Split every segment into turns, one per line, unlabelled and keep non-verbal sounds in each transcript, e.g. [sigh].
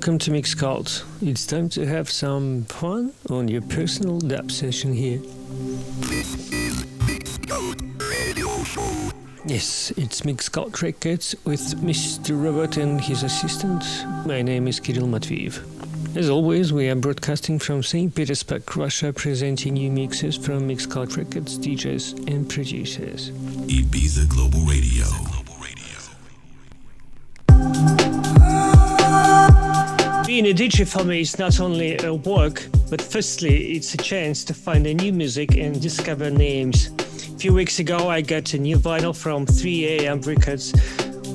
welcome to Mixcult. It's time to have some fun on your personal dub session here. Yes, it's Mixcult Records with Mr. Robert and his assistant. My name is Kirill Matveev. As always, we are broadcasting from St. Petersburg, Russia, presenting new mixes from Mixcult Records, DJs, and producers.
Ibiza Global Radio.
Being a DJ for me is not only a work, but firstly, it's a chance to find a new music and discover names. A few weeks ago, I got a new vinyl from 3AM Records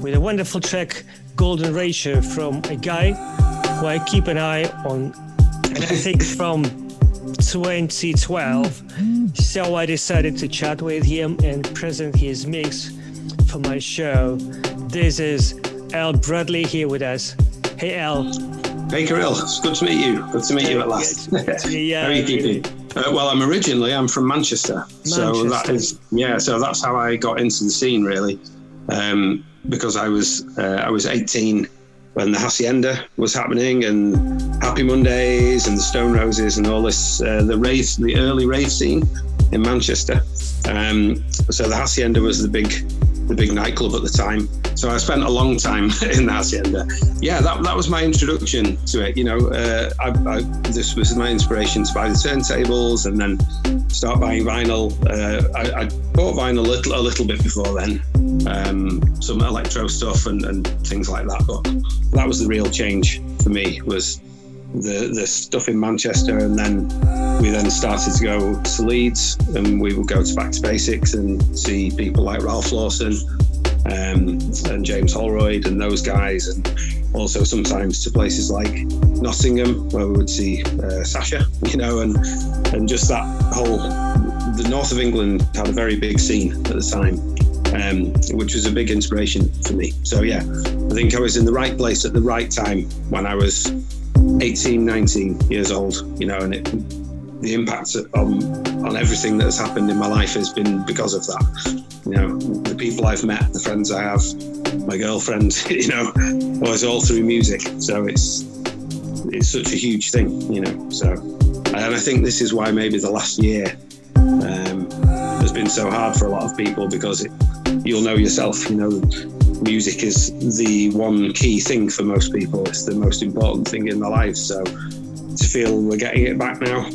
with a wonderful track, Golden Ratio, from a guy who I keep an eye on, and I think [laughs] from 2012. So I decided to chat with him and present his mix for my show. This is Al Bradley here with us. Hey Al.
Hey, Kirill. It's good to meet you. Good to meet you at last.
Yeah,
How are you [laughs] keeping? Uh, well, I'm originally I'm from Manchester, so that
Manchester.
is yeah. So that's how I got into the scene, really, um, because I was uh, I was 18 when the Hacienda was happening, and Happy Mondays and the Stone Roses and all this uh, the rave, the early rave scene in Manchester. Um, so the Hacienda was the big the big nightclub at the time. So I spent a long time [laughs] in the Hacienda. Yeah, that, that was my introduction to it. You know, uh, I, I, this was my inspiration to buy the turntables and then start buying vinyl. Uh, I, I bought vinyl a little, a little bit before then, um, some electro stuff and, and things like that. But that was the real change for me was the the stuff in Manchester, and then we then started to go to Leeds, and we would go to Back to Basics and see people like Ralph Lawson um, and James Holroyd and those guys, and also sometimes to places like Nottingham where we would see uh, Sasha, [laughs] you know, and and just that whole the north of England had a very big scene at the time. Um, which was a big inspiration for me. So yeah, I think I was in the right place at the right time when I was 18, 19 years old, you know, and it, the impact on, on everything that has happened in my life has been because of that. You know, the people I've met, the friends I have, my girlfriend, [laughs] you know, was all through music. So it's, it's such a huge thing, you know, so, and I think this is why maybe the last year um, has been so hard for a lot of people because it, you'll know yourself, you know, music is the one key thing for most people. It's the most important thing in their lives. So to feel we're getting it back now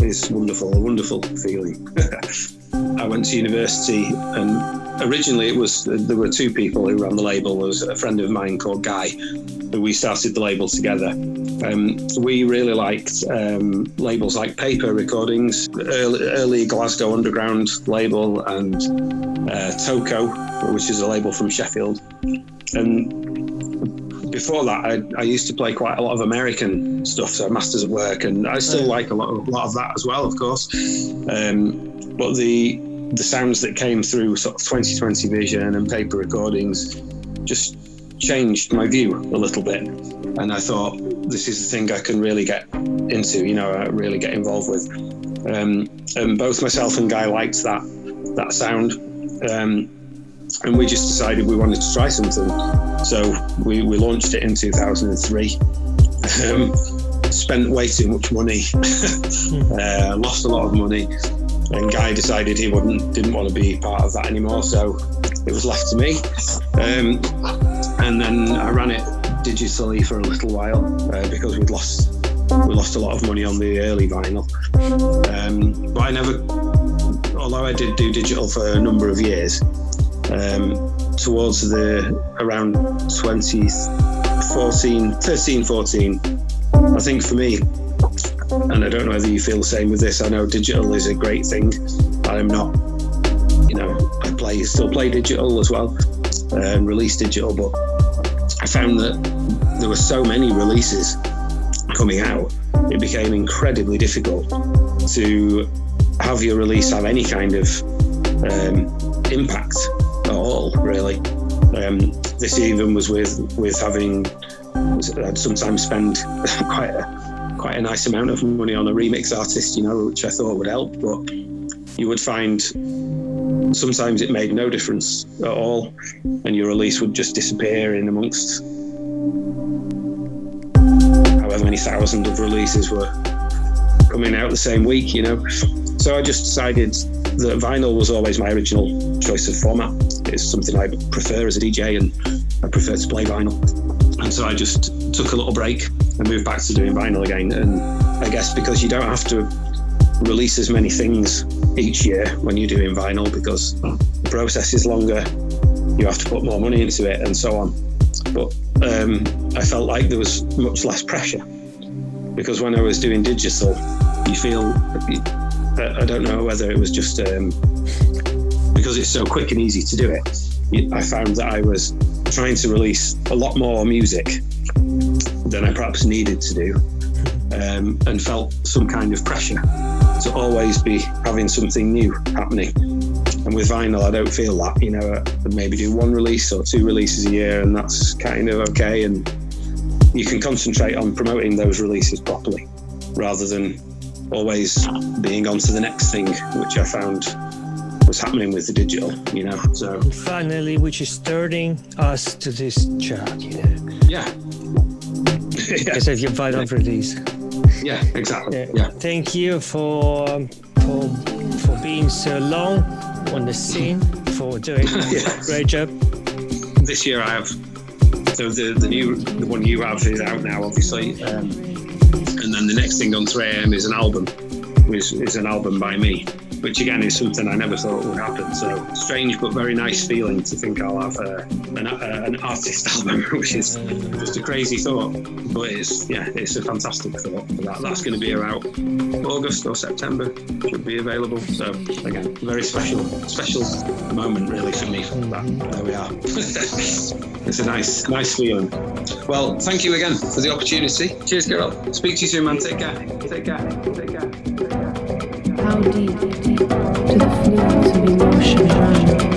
is wonderful, a wonderful feeling. [laughs] I went to university and originally it was there were two people who ran the label. There was a friend of mine called Guy, who we started the label together. Um, we really liked um, labels like Paper Recordings, early, early Glasgow Underground label, and uh, Toko, which is a label from Sheffield. And before that, I, I used to play quite a lot of American stuff, so Masters of Work, and I still like a lot, a lot of that as well, of course. Um, but the the sounds that came through sort of 2020 Vision and Paper Recordings just changed my view a little bit. And I thought, this is the thing I can really get into, you know, really get involved with. Um, and both myself and Guy liked that that sound. Um, and we just decided we wanted to try something. So we, we launched it in 2003. Um, spent way too much money, [laughs] uh, lost a lot of money, and Guy decided he wouldn't didn't want to be part of that anymore. So it was left to me, um, and then I ran it digitally for a little while uh, because we'd lost we lost a lot of money on the early vinyl. Um, but I never, although I did do digital for a number of years, um, towards the around 2014, 13, 14, I think for me, and I don't know whether you feel the same with this. I know digital is a great thing. I'm not, you know, I play still play digital as well, and release digital, but I found that there were so many releases coming out, it became incredibly difficult to have your release have any kind of um, impact at all, really. Um, this even was with with having I'd sometimes spend [laughs] quite a, quite a nice amount of money on a remix artist, you know, which I thought would help, but you would find sometimes it made no difference at all, and your release would just disappear in amongst however many thousand of releases were coming out the same week, you know. So I just decided that vinyl was always my original choice of format. It's something I prefer as a DJ, and I prefer to play vinyl. And so I just took a little break and moved back to doing vinyl again. And I guess because you don't have to release as many things each year when you're doing vinyl because the process is longer, you have to put more money into it, and so on. But um, I felt like there was much less pressure because when I was doing digital, you feel I don't know whether it was just um, because it's so quick and easy to do it. I found that I was trying to release a lot more music than I perhaps needed to do, um, and felt some kind of pressure to always be having something new happening. And with vinyl, I don't feel that. You know, I maybe do one release or two releases a year, and that's kind of okay. And you can concentrate on promoting those releases properly rather than always being on to the next thing, which I found was happening with the digital, you know. So
finally, which is turning us to this chart, you know.
Yeah. [laughs]
Because of your vinyl release.
Yeah, exactly. Yeah. yeah.
Thank you for for for being so long on the scene, for doing [laughs] a great job.
This year I have so the the new the one you have is out now, obviously, um, and then the next thing on 3am is an album, which is an album by me which again is something I never thought would happen. So strange but very nice feeling to think I'll have uh, an, uh, an, artist [laughs] album, which is just a crazy thought. But it's yeah, it's a fantastic thought. That, that's going to be around August or September. Should be available. So again, very special, special moment really for me. That there we are. [laughs] it's a nice, nice feeling. Well, thank you again for the opportunity. Cheers, girl. Speak to you soon, man. Take care. Take care. Take care. Take care.
How deep? to the fluids of emotion run.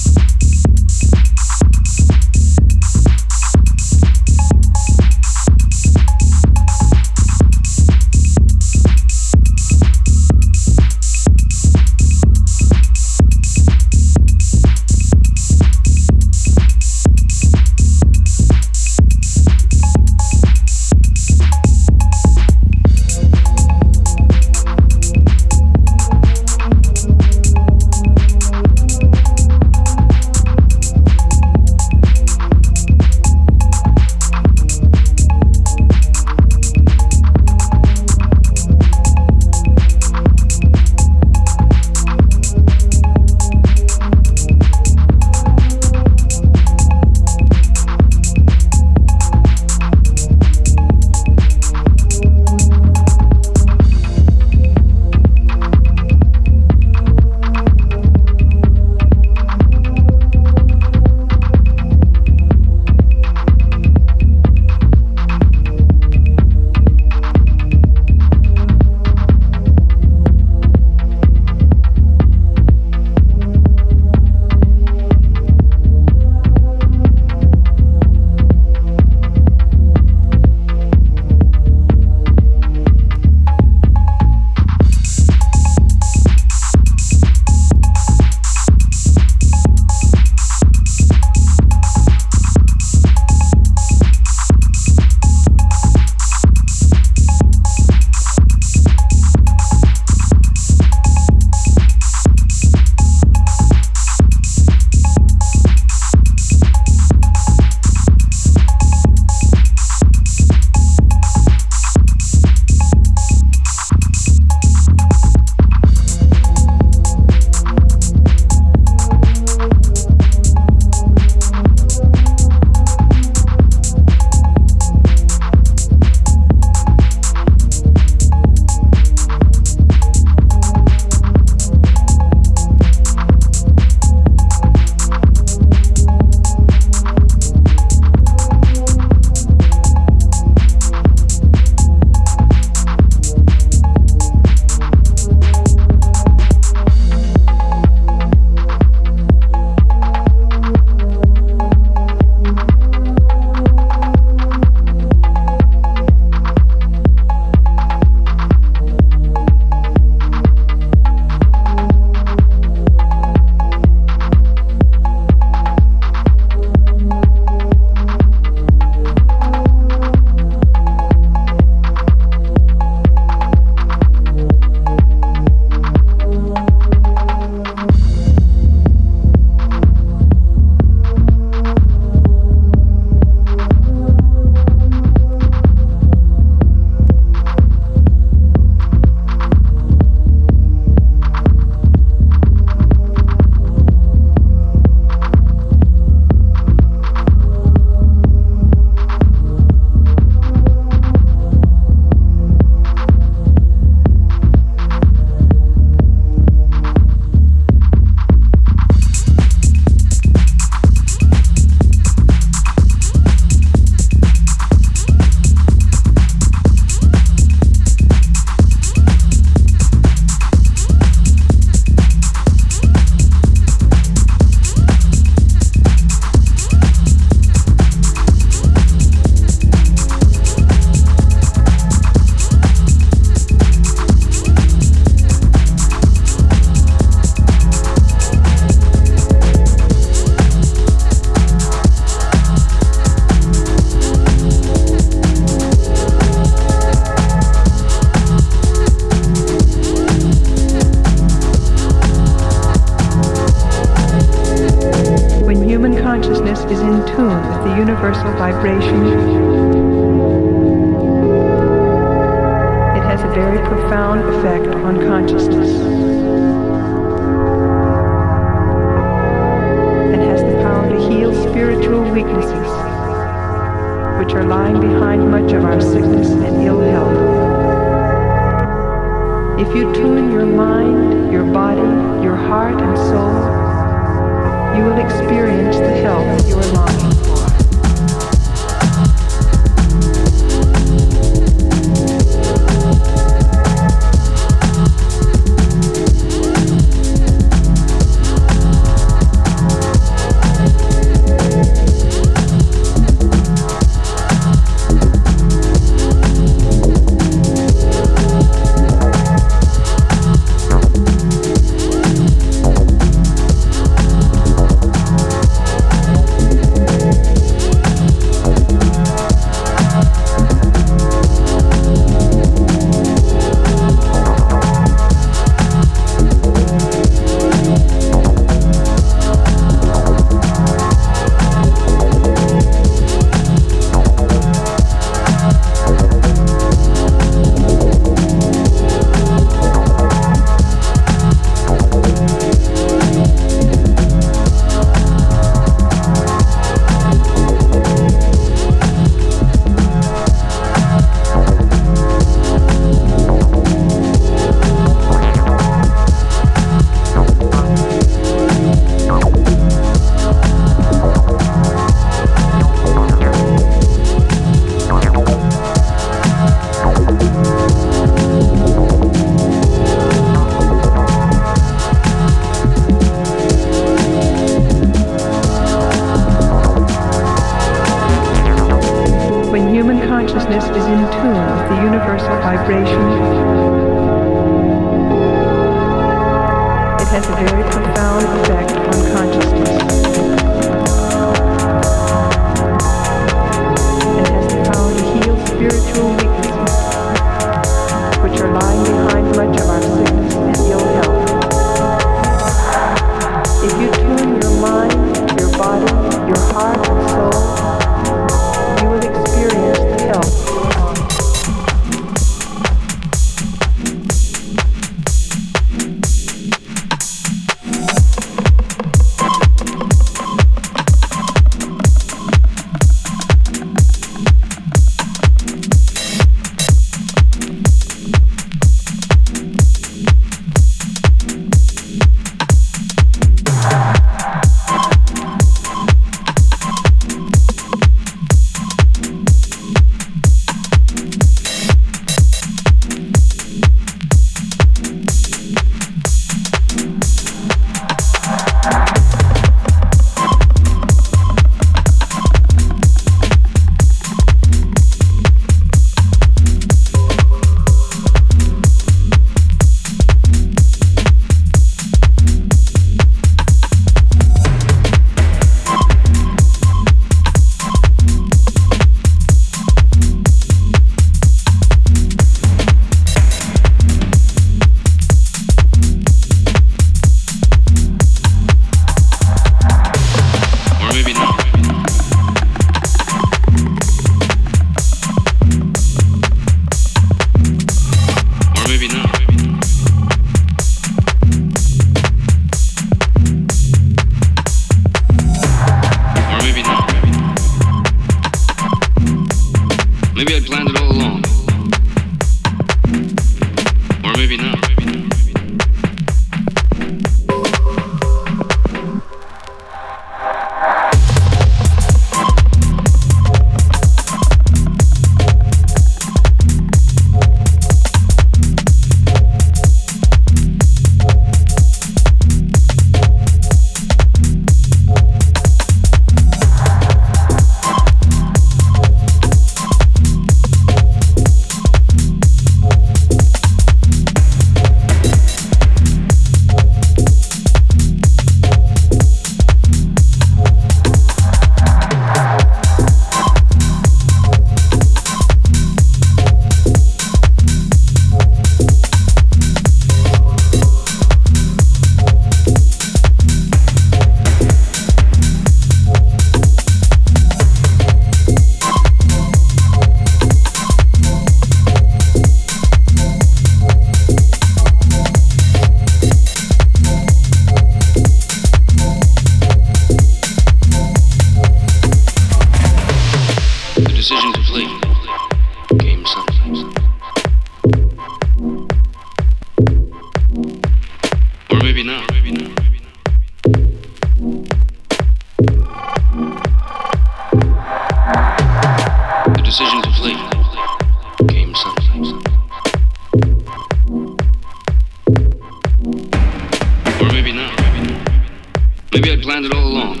Maybe I planned it all along,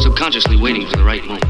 subconsciously waiting for the right moment.